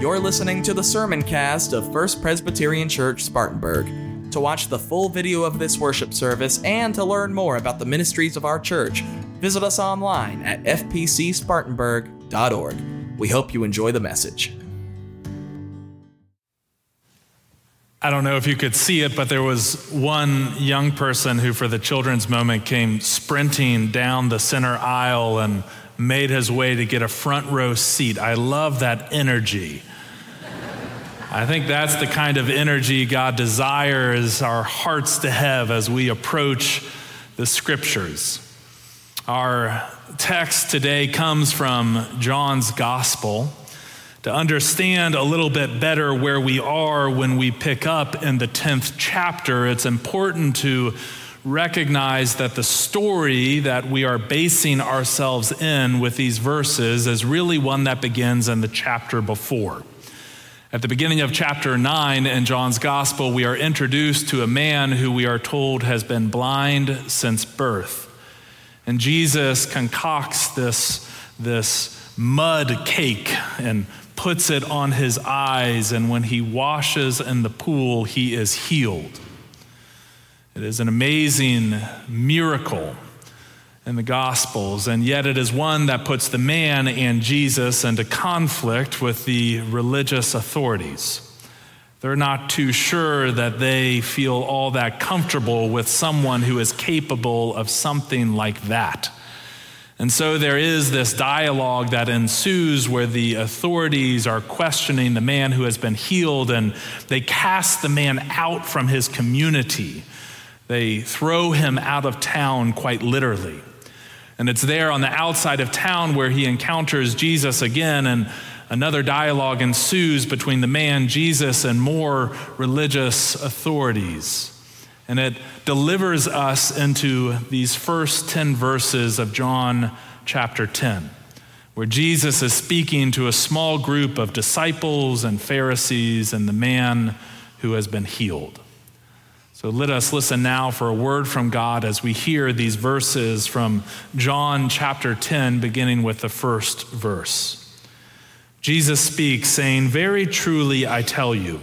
You're listening to the sermon cast of First Presbyterian Church Spartanburg. To watch the full video of this worship service and to learn more about the ministries of our church, visit us online at fpcspartanburg.org. We hope you enjoy the message. I don't know if you could see it, but there was one young person who, for the children's moment, came sprinting down the center aisle and made his way to get a front row seat. I love that energy. I think that's the kind of energy God desires our hearts to have as we approach the scriptures. Our text today comes from John's gospel. To understand a little bit better where we are when we pick up in the 10th chapter, it's important to recognize that the story that we are basing ourselves in with these verses is really one that begins in the chapter before. At the beginning of chapter 9 in John's Gospel, we are introduced to a man who we are told has been blind since birth. And Jesus concocts this, this mud cake and puts it on his eyes, and when he washes in the pool, he is healed. It is an amazing miracle in the Gospels, and yet it is one that puts the man and Jesus into conflict with the religious authorities. They're not too sure that they feel all that comfortable with someone who is capable of something like that. And so there is this dialogue that ensues where the authorities are questioning the man who has been healed, and they cast the man out from his community. They throw him out of town quite literally. And it's there on the outside of town where he encounters Jesus again, and another dialogue ensues between the man, Jesus, and more religious authorities. And it delivers us into these first 10 verses of John chapter 10, where Jesus is speaking to a small group of disciples and Pharisees and the man who has been healed. So let us listen now for a word from God as we hear these verses from John chapter 10, beginning with the first verse. Jesus speaks, saying, Very truly I tell you,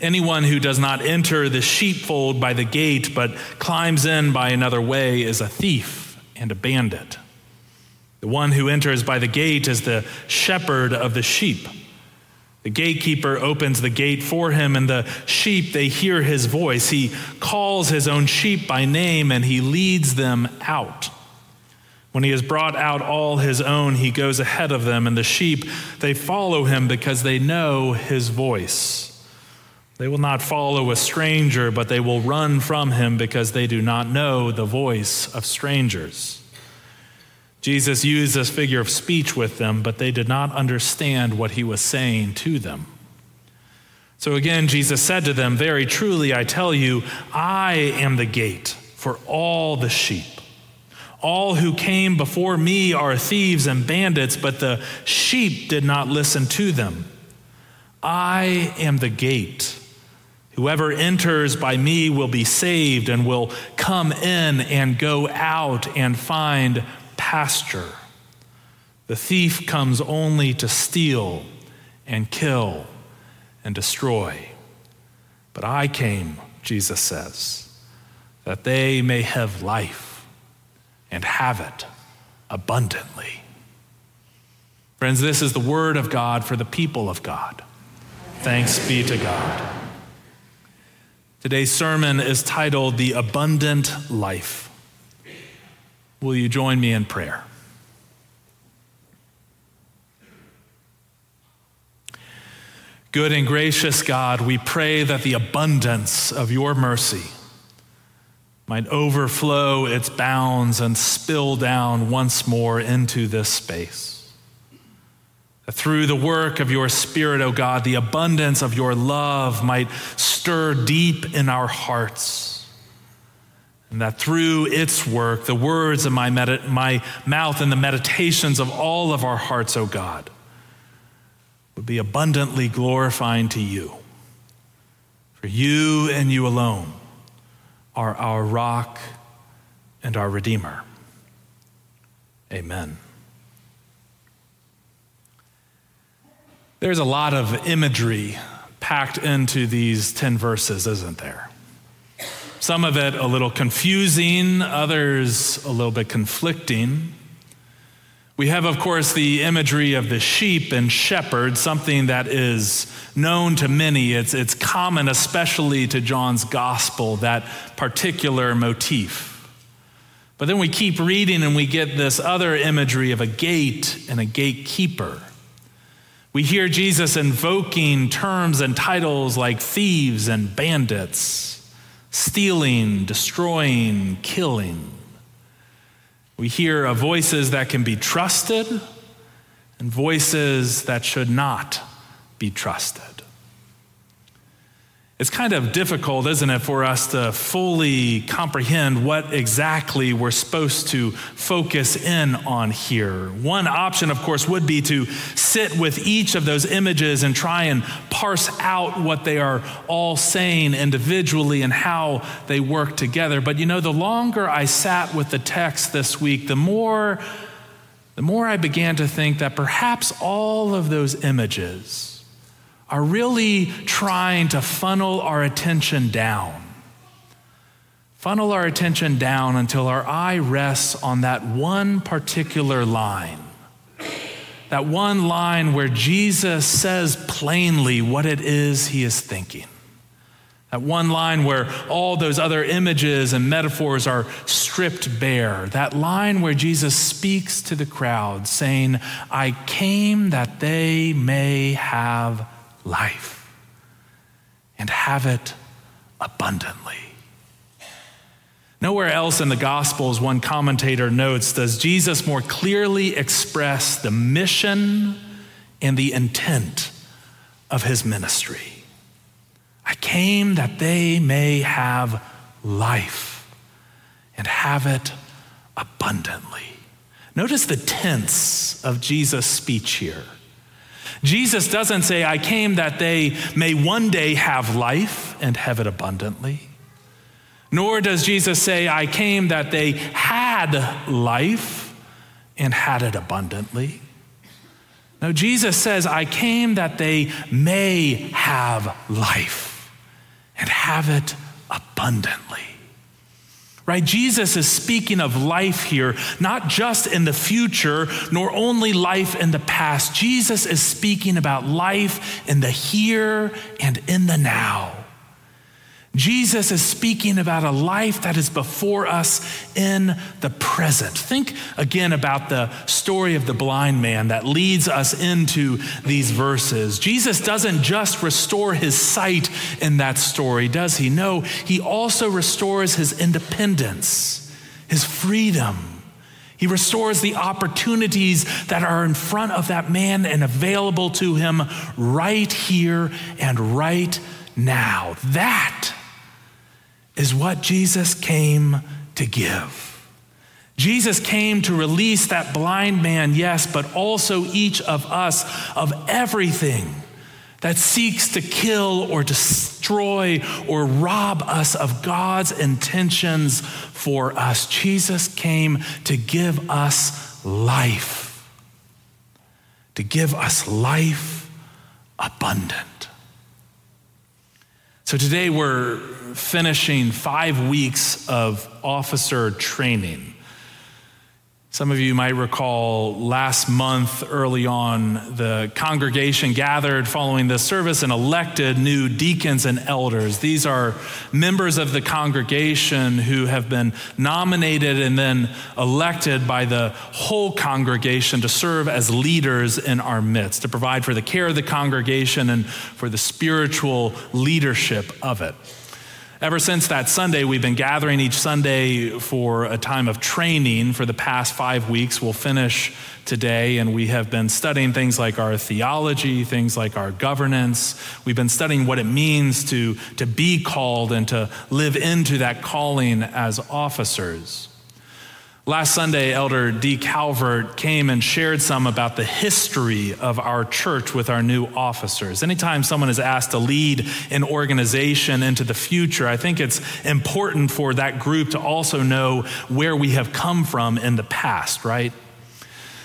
anyone who does not enter the sheepfold by the gate, but climbs in by another way, is a thief and a bandit. The one who enters by the gate is the shepherd of the sheep. The gatekeeper opens the gate for him, and the sheep, they hear his voice. He calls his own sheep by name, and he leads them out. When he has brought out all his own, he goes ahead of them, and the sheep, they follow him because they know his voice. They will not follow a stranger, but they will run from him because they do not know the voice of strangers. Jesus used this figure of speech with them, but they did not understand what he was saying to them. So again, Jesus said to them, Very truly, I tell you, I am the gate for all the sheep. All who came before me are thieves and bandits, but the sheep did not listen to them. I am the gate. Whoever enters by me will be saved and will come in and go out and find pasture. The thief comes only to steal and kill and destroy. But I came, Jesus says, that they may have life and have it abundantly. Friends, this is the word of God for the people of God. Thanks be to God. Today's sermon is titled The Abundant Life. Will you join me in prayer? Good and gracious God, we pray that the abundance of your mercy might overflow its bounds and spill down once more into this space. That through the work of your Spirit, O oh God, the abundance of your love might stir deep in our hearts and that through its work, the words of my, med- my mouth and the meditations of all of our hearts, O God, would be abundantly glorifying to you. For you and you alone are our rock and our Redeemer. Amen. There's a lot of imagery packed into these 10 verses, isn't there? Some of it a little confusing, others a little bit conflicting. We have, of course, the imagery of the sheep and shepherd, something that is known to many. It's, it's common, especially to John's gospel, that particular motif. But then we keep reading and we get this other imagery of a gate and a gatekeeper. We hear Jesus invoking terms and titles like thieves and bandits, stealing, destroying, killing. We hear of voices that can be trusted and voices that should not be trusted. It's kind of difficult, isn't it, for us to fully comprehend what exactly we're supposed to focus in on here. One option, of course, would be to sit with each of those images and try and parse out what they are all saying individually and how they work together. But you know, the longer I sat with the text this week, the more the more I began to think that perhaps all of those images are really trying to funnel our attention down. Funnel our attention down until our eye rests on that one particular line. That one line where Jesus says plainly what it is he is thinking. That one line where all those other images and metaphors are stripped bare. That line where Jesus speaks to the crowd, saying, I came that they may have life and have it abundantly. Nowhere else in the Gospels, one commentator notes, does Jesus more clearly express the mission and the intent of his ministry. I came that they may have life and have it abundantly. Notice the tense of Jesus' speech here. Jesus doesn't say, I came that they may one day have life and have it abundantly. Nor does Jesus say, I came that they had life and had it abundantly. No, Jesus says, I came that they may have life and have it abundantly right? Jesus is speaking of life here, not just in the future, nor only life in the past. Jesus is speaking about life in the here and in the now. Jesus is speaking about a life that is before us in the present. Think again about the story of the blind man that leads us into these verses. Jesus doesn't just restore his sight in that story, does he? No, he also restores his independence, his freedom. He restores the opportunities that are in front of that man and available to him right here and right now. That is what Jesus came to give. Jesus came to release that blind man, yes, but also each of us of everything that seeks to kill or destroy or rob us of God's intentions for us. Jesus came to give us life, to give us life abundant. So today we're finishing five weeks of officer training. Some of you might recall last month, early on, the congregation gathered following this service and elected new deacons and elders. These are members of the congregation who have been nominated and then elected by the whole congregation to serve as leaders in our midst, to provide for the care of the congregation and for the spiritual leadership of it. Ever since that Sunday, we've been gathering each Sunday for a time of training for the past five weeks. We'll finish today, and we have been studying things like our theology, things like our governance. We've been studying what it means to, to be called and to live into that calling as officers. Last Sunday, Elder D. Calvert came and shared some about the history of our church with our new officers. Anytime someone is asked to lead an organization into the future, I think it's important for that group to also know where we have come from in the past, right?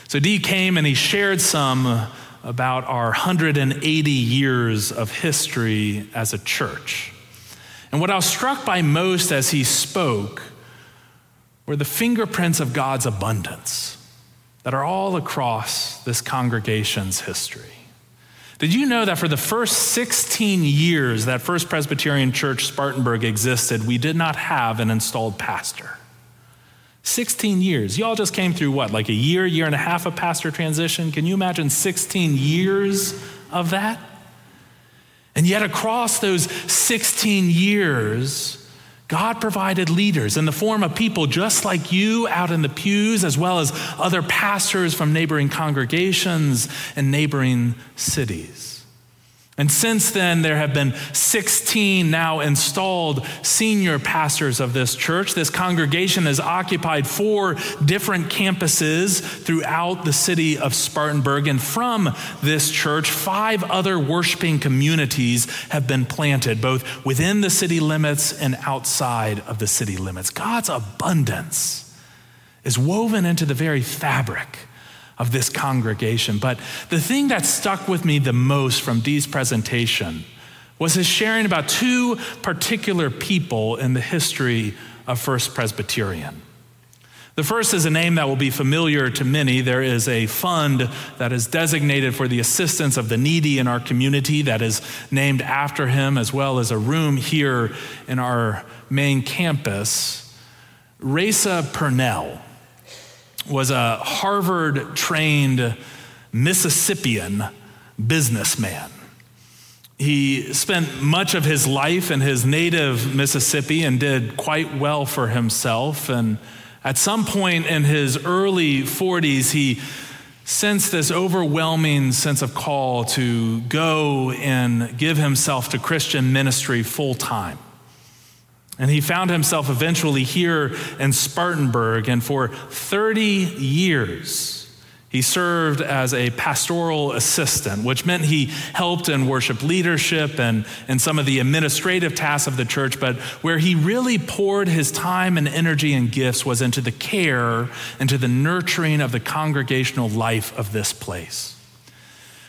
So D came and he shared some about our 180 years of history as a church. And what I was struck by most as he spoke were the fingerprints of God's abundance that are all across this congregation's history. Did you know that for the first 16 years that First Presbyterian Church Spartanburg existed, we did not have an installed pastor? 16 years. Y'all just came through what, like a year, year and a half of pastor transition? Can you imagine 16 years of that? And yet, across those 16 years, God provided leaders in the form of people just like you out in the pews, as well as other pastors from neighboring congregations and neighboring cities. And since then, there have been 16 now installed senior pastors of this church. This congregation has occupied four different campuses throughout the city of Spartanburg. And from this church, five other worshiping communities have been planted, both within the city limits and outside of the city limits. God's abundance is woven into the very fabric of this congregation. But the thing that stuck with me the most from Dee's presentation was his sharing about two particular people in the history of First Presbyterian. The first is a name that will be familiar to many. There is a fund that is designated for the assistance of the needy in our community that is named after him, as well as a room here in our main campus. Rasa Purnell was a Harvard trained Mississippian businessman. He spent much of his life in his native Mississippi and did quite well for himself. And at some point in his early 40s, he sensed this overwhelming sense of call to go and give himself to Christian ministry full time. And he found himself eventually here in Spartanburg, and for 30 years, he served as a pastoral assistant, which meant he helped in worship leadership and, and some of the administrative tasks of the church. But where he really poured his time and energy and gifts was into the care, into the nurturing of the congregational life of this place.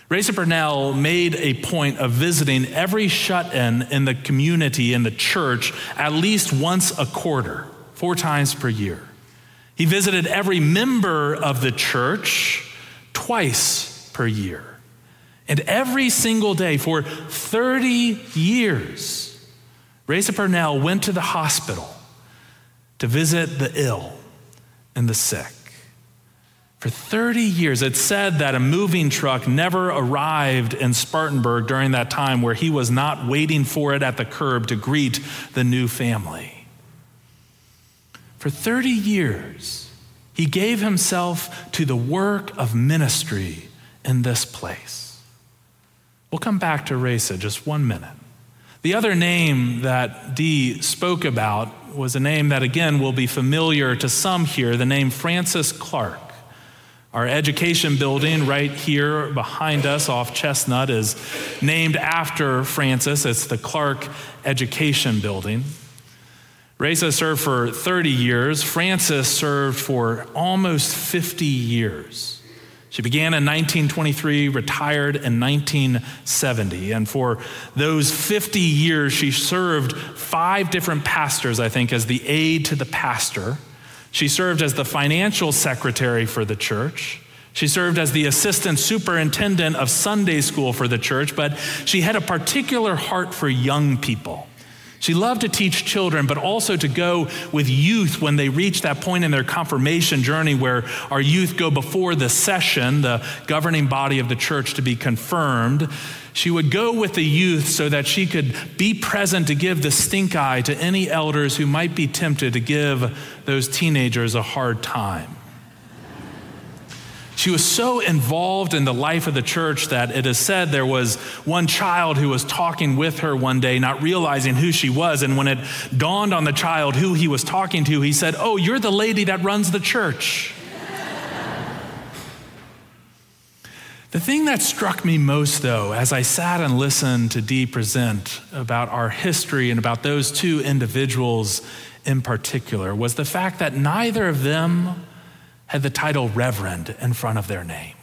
Rasa Purnell made a point of visiting every shut in in the community, in the church, at least once a quarter, four times per year. He visited every member of the church twice per year. And every single day for 30 years, Rasa Purnell went to the hospital to visit the ill and the sick. For 30 years, it said that a moving truck never arrived in Spartanburg during that time where he was not waiting for it at the curb to greet the new family. For 30 years, he gave himself to the work of ministry in this place. We'll come back to Rasa just one minute. The other name that Dee spoke about was a name that, again, will be familiar to some here the name Frances Clark. Our education building right here behind us off Chestnut is named after Frances. It's the Clark Education Building. Rasa served for 30 years. Frances served for almost 50 years. She began in 1923, retired in 1970. And for those 50 years, she served five different pastors, I think, as the aide to the pastor. She served as the financial secretary for the church. She served as the assistant superintendent of Sunday school for the church, but she had a particular heart for young people. She loved to teach children, but also to go with youth when they reach that point in their confirmation journey where our youth go before the session, the governing body of the church, to be confirmed. She would go with the youth so that she could be present to give the stink eye to any elders who might be tempted to give those teenagers a hard time. She was so involved in the life of the church that it is said there was one child who was talking with her one day, not realizing who she was. And when it dawned on the child who he was talking to, he said, Oh, you're the lady that runs the church. the thing that struck me most, though, as I sat and listened to Dee present about our history and about those two individuals in particular, was the fact that neither of them had the title reverend in front of their name.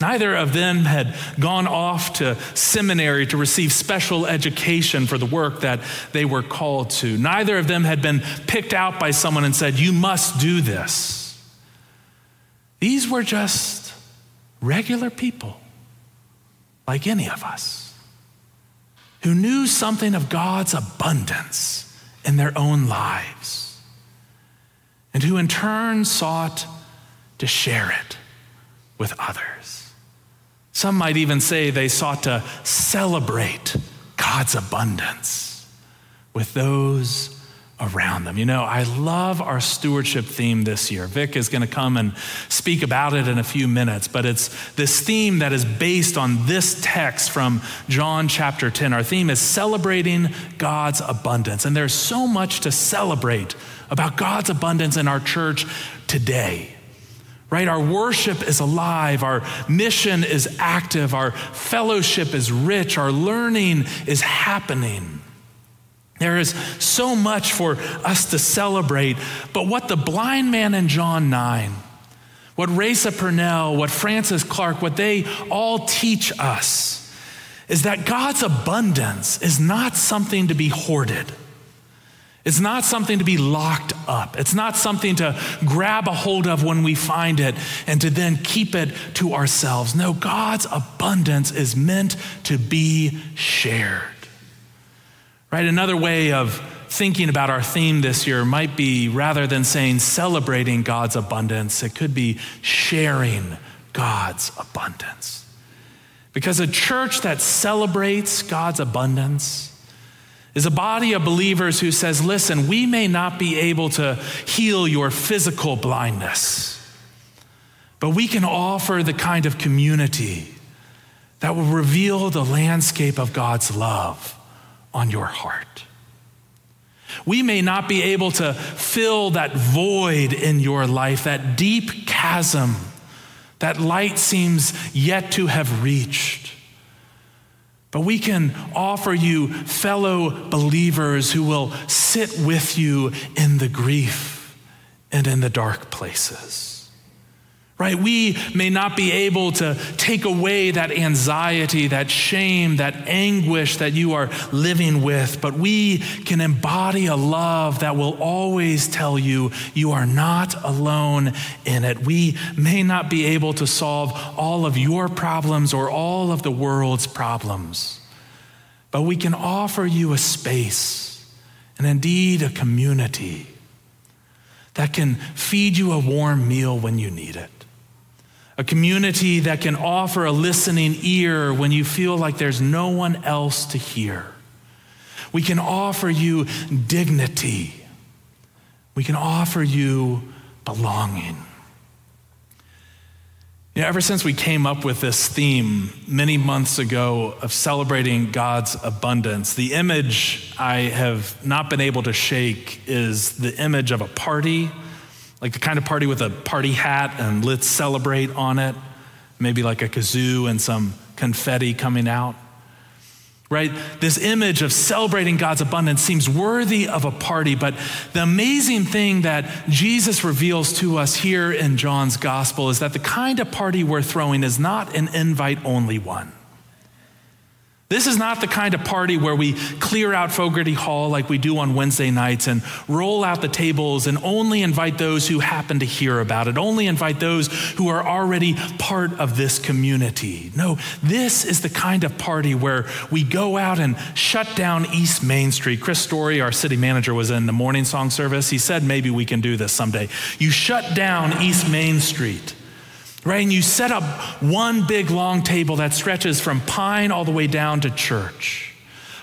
Neither of them had gone off to seminary to receive special education for the work that they were called to. Neither of them had been picked out by someone and said, You must do this. These were just regular people, like any of us, who knew something of God's abundance in their own lives, and who in turn sought to share it with others. Some might even say they sought to celebrate God's abundance with those around them. You know, I love our stewardship theme this year. Vic is going to come and speak about it in a few minutes, but it's this theme that is based on this text from John chapter 10. Our theme is celebrating God's abundance. And there's so much to celebrate about God's abundance in our church today right? Our worship is alive, our mission is active, our fellowship is rich, our learning is happening. There is so much for us to celebrate, but what the blind man in John 9, what Reza Purnell, what Frances Clark, what they all teach us is that God's abundance is not something to be hoarded. It's not something to be locked up. It's not something to grab a hold of when we find it and to then keep it to ourselves. No, God's abundance is meant to be shared. Right? Another way of thinking about our theme this year might be rather than saying celebrating God's abundance, it could be sharing God's abundance. Because a church that celebrates God's abundance, is a body of believers who says, listen, we may not be able to heal your physical blindness, but we can offer the kind of community that will reveal the landscape of God's love on your heart. We may not be able to fill that void in your life, that deep chasm that light seems yet to have reached. But we can offer you fellow believers who will sit with you in the grief and in the dark places right? We may not be able to take away that anxiety, that shame, that anguish that you are living with, but we can embody a love that will always tell you you are not alone in it. We may not be able to solve all of your problems or all of the world's problems, but we can offer you a space and indeed a community that can feed you a warm meal when you need it a community that can offer a listening ear when you feel like there's no one else to hear. We can offer you dignity. We can offer you belonging. You know, ever since we came up with this theme many months ago of celebrating God's abundance, the image I have not been able to shake is the image of a party like the kind of party with a party hat and let's celebrate on it, maybe like a kazoo and some confetti coming out. Right? This image of celebrating God's abundance seems worthy of a party, but the amazing thing that Jesus reveals to us here in John's gospel is that the kind of party we're throwing is not an invite only one. This is not the kind of party where we clear out Fogarty Hall like we do on Wednesday nights and roll out the tables and only invite those who happen to hear about it, only invite those who are already part of this community. No, this is the kind of party where we go out and shut down East Main Street. Chris Story, our city manager, was in the morning song service. He said maybe we can do this someday. You shut down East Main Street right? And you set up one big long table that stretches from Pine all the way down to church.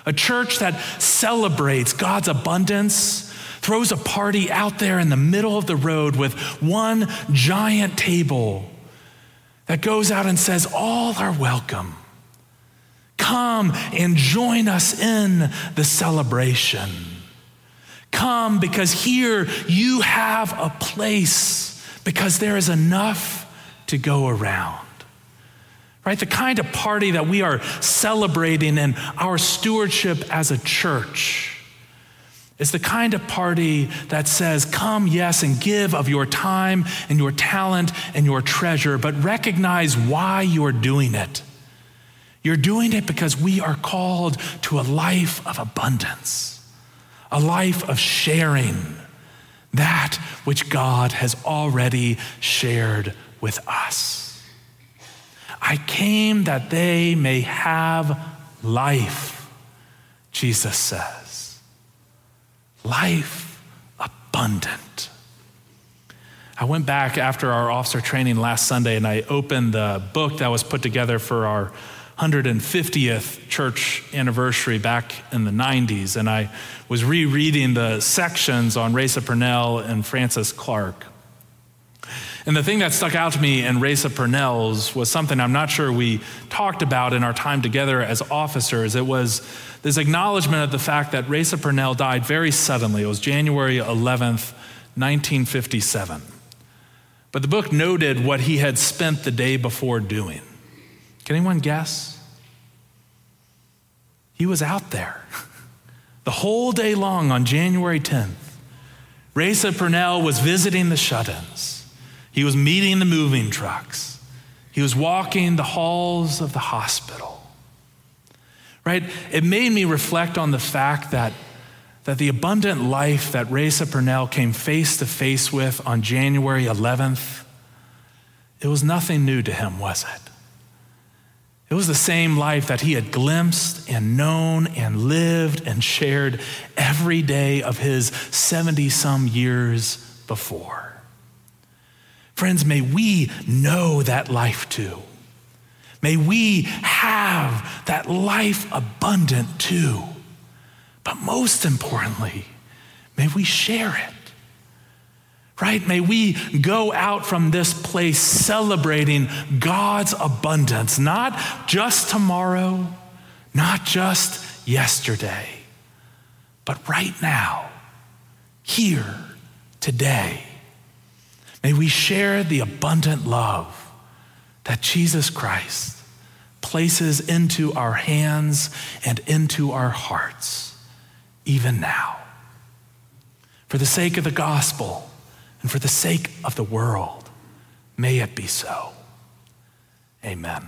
A church that celebrates God's abundance, throws a party out there in the middle of the road with one giant table that goes out and says, All are welcome. Come and join us in the celebration. Come because here you have a place, because there is enough to go around. Right? The kind of party that we are celebrating in our stewardship as a church is the kind of party that says, Come, yes, and give of your time and your talent and your treasure, but recognize why you're doing it. You're doing it because we are called to a life of abundance, a life of sharing that which God has already shared with us. I came that they may have life, Jesus says. Life abundant. I went back after our officer training last Sunday and I opened the book that was put together for our 150th church anniversary back in the 90s, and I was rereading the sections on Reza Purnell and Frances Clark. And the thing that stuck out to me in Reza Purnell's was something I'm not sure we talked about in our time together as officers. It was this acknowledgement of the fact that Reza Purnell died very suddenly. It was January 11th, 1957. But the book noted what he had spent the day before doing. Can anyone guess? He was out there the whole day long on January 10th. Reza Purnell was visiting the shut ins, he was meeting the moving trucks, he was walking the halls of the hospital. Right? It made me reflect on the fact that, that the abundant life that Reza Purnell came face to face with on January 11th, it was nothing new to him, was it? It was the same life that he had glimpsed and known and lived and shared every day of his 70 some years before. Friends, may we know that life too. May we have that life abundant too. But most importantly, may we share it right? May we go out from this place celebrating God's abundance, not just tomorrow, not just yesterday, but right now, here, today. May we share the abundant love that Jesus Christ places into our hands and into our hearts, even now. For the sake of the gospel, and for the sake of the world, may it be so. Amen.